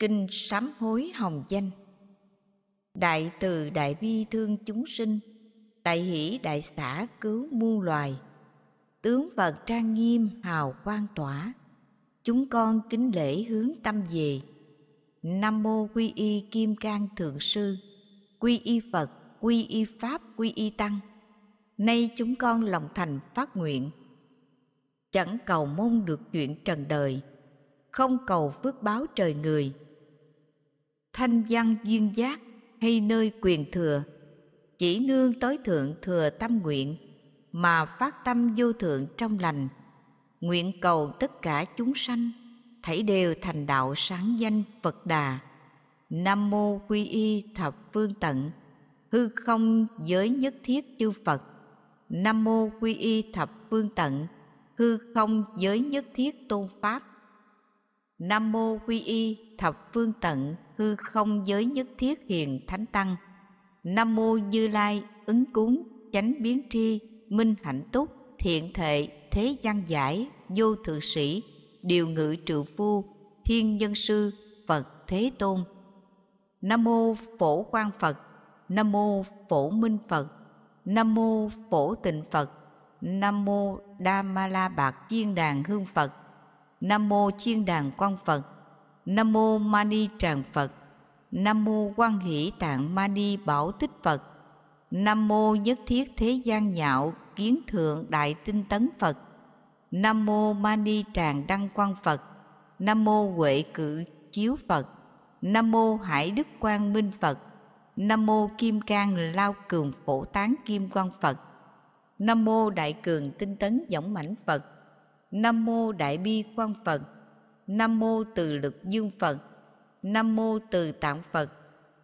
Kinh sám hối hồng danh. Đại từ đại bi thương chúng sinh Đại hỷ đại xã cứu muôn loài. Tướng Phật trang nghiêm hào quang tỏa. Chúng con kính lễ hướng tâm về. Nam mô quy y kim cang thượng sư. Quy y Phật, quy y Pháp, quy y Tăng. Nay chúng con lòng thành phát nguyện. Chẳng cầu mong được chuyện trần đời Không cầu phước báo trời người. Thanh văn duyên giác hay nơi quyền thừa. Chỉ nương tối thượng thừa tâm nguyện, Mà phát tâm vô thượng trong lành. Nguyện cầu tất cả chúng sanh, Thảy đều thành đạo sáng danh Phật Đà. Nam mô quy y thập phương tận. Hư không giới nhất thiết chư Phật. Nam mô quy y thập phương tận. Hư không giới nhất thiết tôn Pháp. Nam mô quy y, thập phương tận, Hư không giới nhất thiết hiền thánh tăng. Nam mô Như Lai, ứng cúng, chánh biến tri, Minh hạnh túc, thiện thệ, thế gian giải, vô thượng sĩ, điều ngự trừ phu, thiên nhân sư, Phật Thế Tôn. Nam mô Phổ Quang Phật, Nam mô Phổ Minh Phật, Nam mô Phổ Tịnh Phật, Nam mô Đa Ma La Bạc Chiên Đàn Hương Phật. Nam mô Chiên Đàn Quang Phật. Nam mô Mani Tràng Phật. Nam mô Quan Hỷ Tạng Mani Bảo Tích Phật. Nam mô Nhất Thiết Thế gian Nhạo Kiến Thượng Đại Tinh Tấn Phật. Nam mô Mani Tràng Đăng Quang Phật. Nam mô Huệ Cự Chiếu Phật. Nam mô Hải Đức Quang Minh Phật. Nam mô Kim Cang Lao Cường Phổ Tán Kim Quang Phật. Nam mô Đại Cường Tinh Tấn Dõng Mãnh Phật. Nam mô Đại Bi Quang Phật Nam mô Từ Lực Dương Phật Nam mô Từ Tạng Phật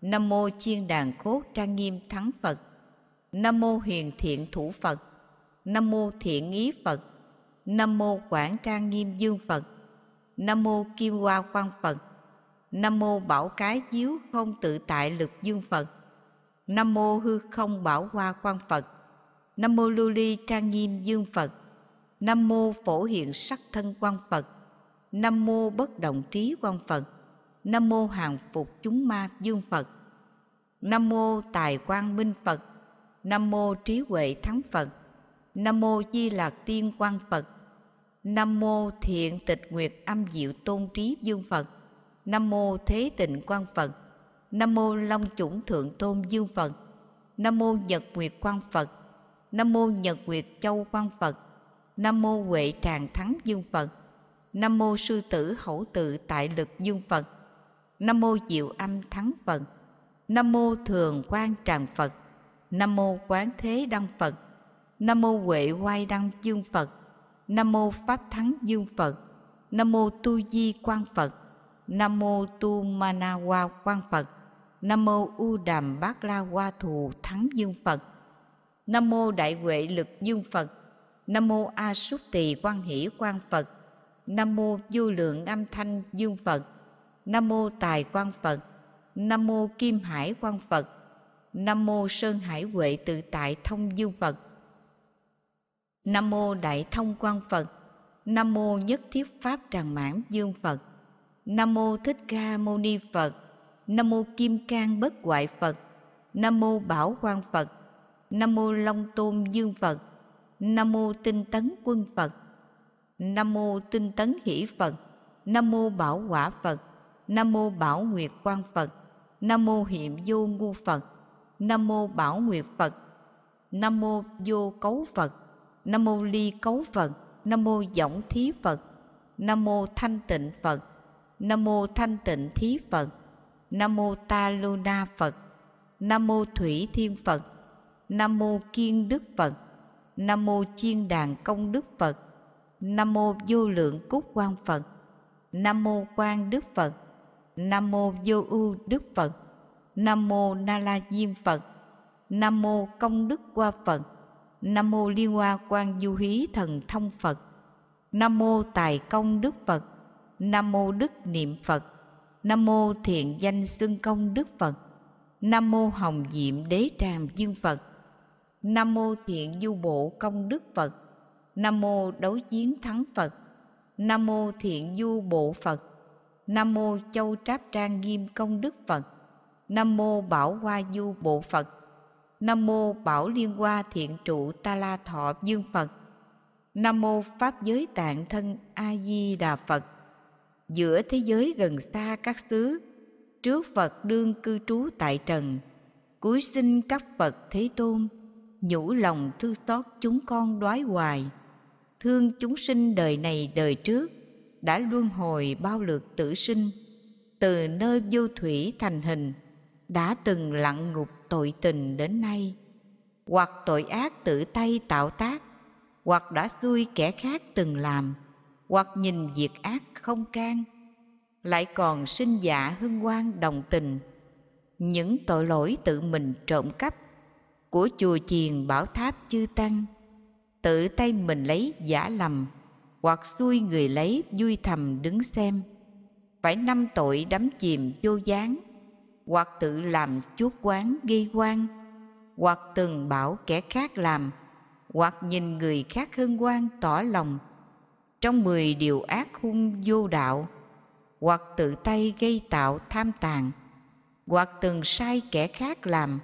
Nam mô Chiên Đàn Cốt Trang Nghiêm Thắng Phật Nam mô Huyền Thiện Thủ Phật Nam mô Thiện Ý Phật Nam mô Quảng Trang Nghiêm Dương Phật Nam mô Kim Hoa Quang Phật Nam mô Bảo Cái Chiếu Không Tự Tại Lực Dương Phật Nam mô Hư Không Bảo Hoa Quang Phật Nam mô Lưu Ly Trang Nghiêm Dương Phật Nam mô Phổ Hiện Sắc Thân quan Phật Nam mô Bất Động Trí quan Phật Nam mô Hàng Phục Chúng Ma Dương Phật Nam mô Tài Quang Minh Phật Nam mô Trí Huệ Thắng Phật Nam mô Di Lạc Tiên quan Phật Nam mô Thiện Tịch Nguyệt Âm Diệu Tôn Trí Dương Phật Nam mô Thế Tịnh quan Phật Nam mô Long Chủng Thượng Tôn Dương Phật Nam mô Nhật Nguyệt quan Phật Nam mô Nhật Nguyệt Châu quan Phật Nam mô Huệ Tràng Thắng Dương Phật Nam mô Sư Tử Hậu Tự Tại Lực Dương Phật Nam mô Diệu Âm Thắng Phật Nam mô Thường Quang Tràng Phật Nam mô Quán Thế Đăng Phật Nam mô Huệ Hoai Đăng Dương Phật Nam mô Pháp Thắng Dương Phật Nam mô Tu Di Quang Phật Nam mô Tu Mana Hoa Quang Phật Nam mô U Đàm Bát La Hoa Thù Thắng Dương Phật Nam mô Đại Huệ Lực Dương Phật Nam mô A Súc Tỳ Quan Hỷ Quang Phật Nam mô Du Lượng Âm Thanh Dương Phật Nam mô Tài Quang Phật Nam mô Kim Hải Quang Phật Nam mô Sơn Hải Huệ Tự Tại Thông Dương Phật Nam mô Đại Thông Quang Phật Nam mô Nhất Thiết Pháp Tràng Mãn Dương Phật Nam mô Thích Ca Mâu Ni Phật Nam mô Kim Cang Bất Hoại Phật Nam mô Bảo Quang Phật Nam mô Long Tôn Dương Phật Nam mô Tinh Tấn Quân Phật Nam mô Tinh Tấn Hỷ Phật Nam mô Bảo Quả Phật Nam mô Bảo Nguyệt Quang Phật Nam mô Hiệm Vô Ngu Phật Nam mô Bảo Nguyệt Phật Nam mô Vô Cấu Phật Nam mô Ly Cấu Phật Nam mô Giọng Thí Phật Nam mô Thanh Tịnh Phật Nam mô Thanh Tịnh Thí Phật Nam mô Ta Lô Na Phật Nam mô Thủy Thiên Phật Nam mô Kiên Đức Phật Nam mô Chiên Đàn Công Đức Phật Nam mô Vô Lượng Cúc quan Phật Nam mô quan Đức Phật Nam mô Vô Ưu Đức Phật Nam mô Na La Diêm Phật Nam mô Công Đức Qua Phật Nam mô Liên Hoa Quan Du Hí Thần Thông Phật Nam mô Tài Công Đức Phật Nam mô Đức Niệm Phật Nam mô Thiện Danh Xưng Công Đức Phật Nam mô Hồng Diệm Đế Tràm Dương Phật Nam mô Thiện Du Bộ Công Đức Phật. Nam mô Đấu Chiến Thắng Phật. Nam mô Thiện Du Bộ Phật. Nam mô châu tráp trang nghiêm công đức phật. Nam mô bảo hoa du bộ phật. Nam mô bảo liên hoa thiện trụ ta la thọ dương phật. Nam mô pháp giới tạng thân a di đà phật. Giữa thế giới gần xa các xứ, trước phật đương cư trú tại trần, cuối sinh các phật thế tôn nhủ lòng thương xót chúng con đói hoài. Thương chúng sinh đời này đời trước, đã luân hồi bao lượt tử sinh. Từ nơi vô thủy thành hình, đã từng lặn ngục tội tình đến nay. Hoặc tội ác tự tay tạo tác, hoặc đã xui kẻ khác từng làm, hoặc nhìn việc ác không can, lại còn sinh giả hưng quan đồng tình. Những tội lỗi tự mình trộm cắp của chùa chiền bảo tháp chư tăng. Tự tay mình lấy giả lầm, hoặc xui người lấy vui thầm đứng xem. Phải năm tội đắm chìm vô gián, hoặc tự làm chuốt quán gây quan, hoặc từng bảo kẻ khác làm, hoặc nhìn người khác hơn quan tỏ lòng. Trong mười điều ác hung vô đạo, hoặc tự tay gây tạo tham tàn, hoặc từng sai kẻ khác làm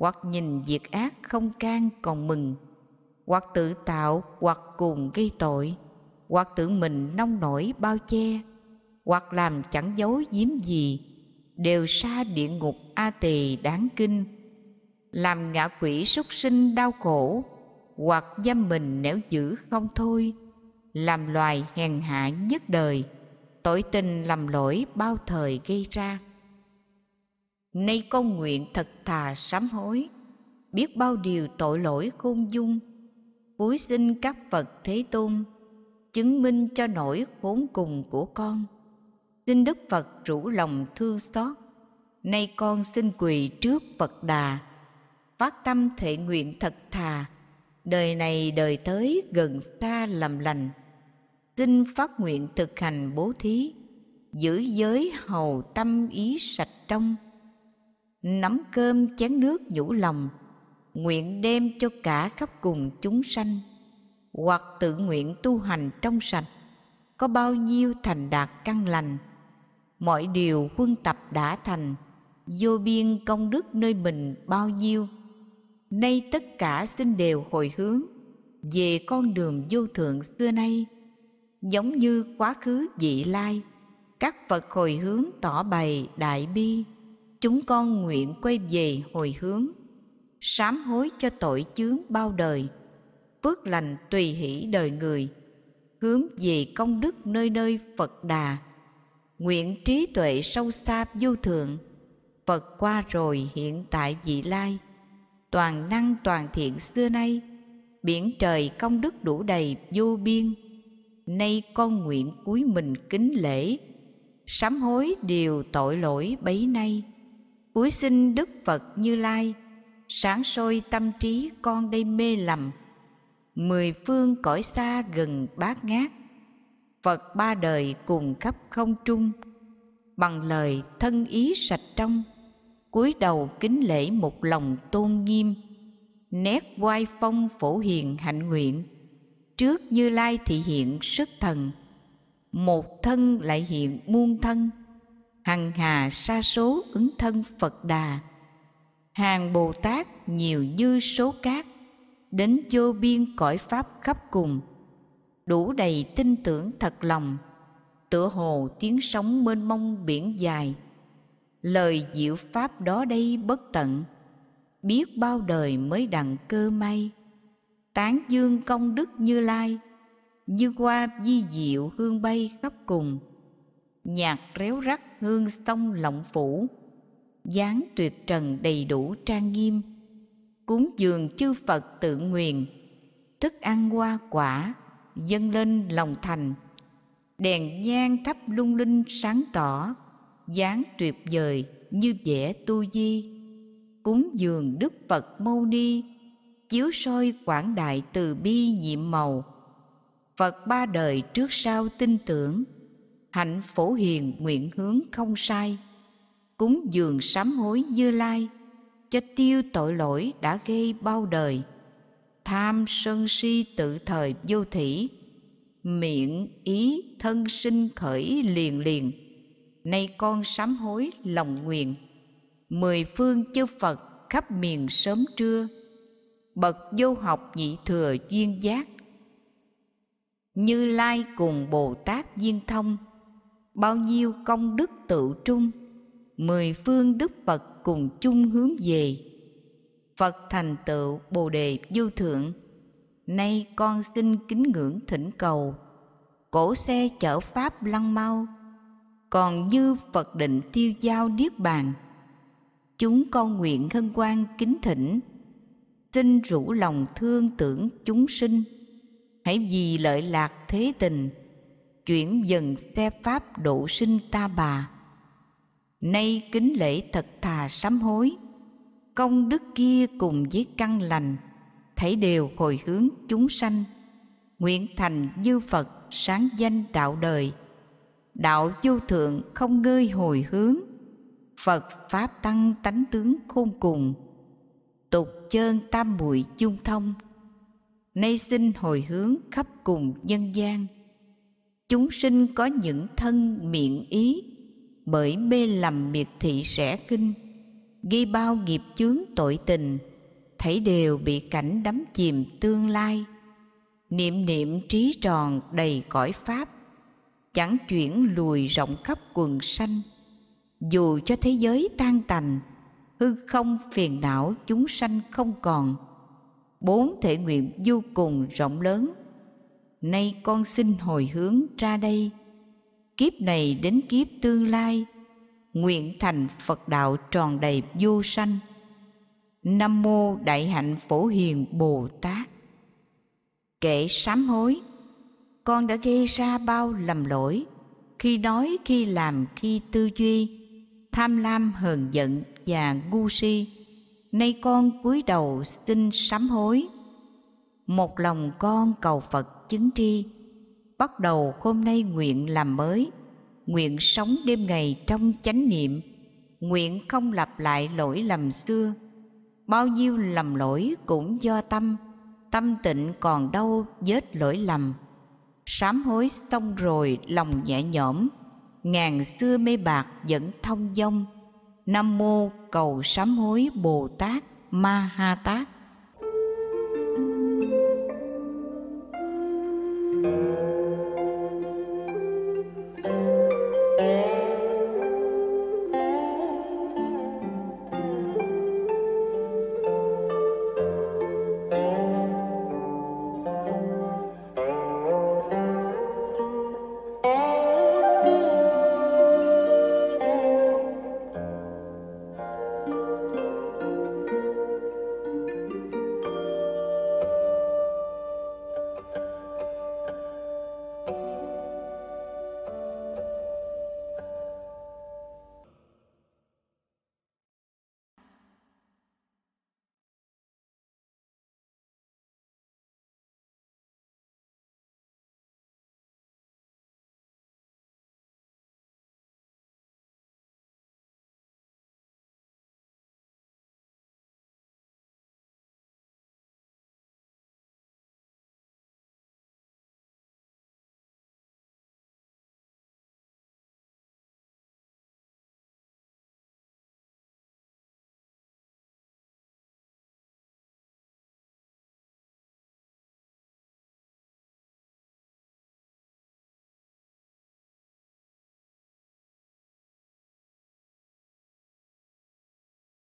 hoặc nhìn việc ác không can còn mừng, hoặc tự tạo hoặc cùng gây tội, hoặc tự mình nông nổi bao che, hoặc làm chẳng giấu giếm gì, đều xa địa ngục a tỳ đáng kinh. Làm ngạ quỷ súc sinh đau khổ, hoặc giam mình nẻo giữ không thôi, làm loài hèn hạ nhất đời, tội tình lầm lỗi bao thời gây ra nay con nguyện thật thà sám hối. Biết bao điều tội lỗi khôn dung. Cúi xin các phật thế tôn, chứng minh cho nỗi khốn cùng của con. Xin đức phật rủ lòng thương xót. Nay con xin quỳ trước phật đà. Phát tâm thệ nguyện thật thà. Đời này đời tới gần xa làm lành. Xin phát nguyện thực hành bố thí, giữ giới hầu tâm ý sạch trong nắm cơm chén nước nhủ lòng, nguyện đem cho cả khắp cùng chúng sanh, hoặc tự nguyện tu hành trong sạch, có bao nhiêu thành đạt căn lành. Mọi điều quân tập đã thành, vô biên công đức nơi mình bao nhiêu. Nay tất cả xin đều hồi hướng, về con đường vô thượng xưa nay. Giống như quá khứ dị lai, các phật hồi hướng tỏ bày đại bi chúng con nguyện quay về hồi hướng, sám hối cho tội chướng bao đời, phước lành tùy hỷ đời người, hướng về công đức nơi nơi phật đà. Nguyện trí tuệ sâu xa vô thượng, phật qua rồi hiện tại vị lai, toàn năng toàn thiện xưa nay, biển trời công đức đủ đầy vô biên. Nay con nguyện cúi mình kính lễ, sám hối điều tội lỗi bấy nay cúi xin đức phật như lai, sáng soi tâm trí con đây mê lầm. Mười phương cõi xa gần bát ngát, phật ba đời cùng khắp không trung. Bằng lời thân ý sạch trong, cúi đầu kính lễ một lòng tôn nghiêm, nét oai phong phổ hiền hạnh nguyện. Trước như lai thị hiện sức thần, một thân lại hiện muôn thân hằng hà sa số ứng thân phật đà. Hàng bồ tát nhiều như số cát, đến vô biên cõi pháp khắp cùng, đủ đầy tin tưởng thật lòng, tựa hồ tiếng sóng mênh mông biển dài. Lời diệu pháp đó đây bất tận, biết bao đời mới đặng cơ may. Tán dương công đức như lai, như hoa di diệu hương bay khắp cùng nhạc réo rắt hương sông lộng phủ. Dáng tuyệt trần đầy đủ trang nghiêm. Cúng dường chư phật tự nguyện. Thức ăn hoa quả, dâng lên lòng thành. Đèn nhang thắp lung linh sáng tỏ. Dáng tuyệt vời như vẻ tu di. Cúng dường đức phật mâu ni. Chiếu soi quảng đại từ bi nhiệm màu. Phật ba đời trước sau tin tưởng hạnh phổ hiền nguyện hướng không sai. Cúng dường sám hối như lai. Cho tiêu tội lỗi đã gây bao đời. Tham sân si tự thời vô thỉ. Miệng ý thân sinh khởi liền liền. Nay con sám hối lòng nguyện. Mười phương chư phật khắp miền sớm trưa. Bậc vô học nhị thừa duyên giác. Như lai cùng bồ tát viên thông bao nhiêu công đức tự trung, mười phương đức phật cùng chung hướng về. Phật thành tựu bồ đề vô thượng, nay con xin kính ngưỡng thỉnh cầu. Cổ xe chở pháp lăng mau, còn như phật định tiêu giao niết bàn. Chúng con nguyện hân hoan kính thỉnh. Xin rủ lòng thương tưởng chúng sinh. Hãy vì lợi lạc thế tình chuyển dần xe pháp độ sinh ta bà. Nay kính lễ thật thà sám hối. Công đức kia cùng với căn lành thảy đều hồi hướng chúng sanh. Nguyện thành dư phật sáng danh đạo đời. Đạo vô thượng không ngơi hồi hướng. Phật pháp tăng tánh tướng khôn cùng. Tục chơn tam muội chung thông. Nay xin hồi hướng khắp cùng nhân gian chúng sinh có những thân miệng ý, bởi mê lầm miệt thị rẻ kinh, gây bao nghiệp chướng tội tình, thấy đều bị cảnh đắm chìm tương lai. Niệm niệm trí tròn đầy cõi pháp, chẳng chuyển lùi rộng khắp quần sanh. Dù cho thế giới tan tành, hư không phiền não chúng sanh không còn. Bốn thể nguyện vô cùng rộng lớn nay con xin hồi hướng ra đây. Kiếp này đến kiếp tương lai, nguyện thành phật đạo tròn đầy vô sanh. Nam mô đại hạnh phổ hiền bồ tát. Kể sám hối, con đã gây ra bao lầm lỗi, khi nói, khi làm, khi tư duy, tham lam, hờn giận và ngu si. Nay con cúi đầu xin sám hối một lòng con cầu phật chứng tri. Bắt đầu hôm nay nguyện làm mới. Nguyện sống đêm ngày trong chánh niệm. Nguyện không lặp lại lỗi lầm xưa. Bao nhiêu lầm lỗi cũng do tâm. Tâm tịnh còn đâu vết lỗi lầm. Sám hối xong rồi lòng nhẹ nhõm. Ngàn xưa mê bạc vẫn thông dong. Nam mô cầu sám hối bồ tát ma ha tát.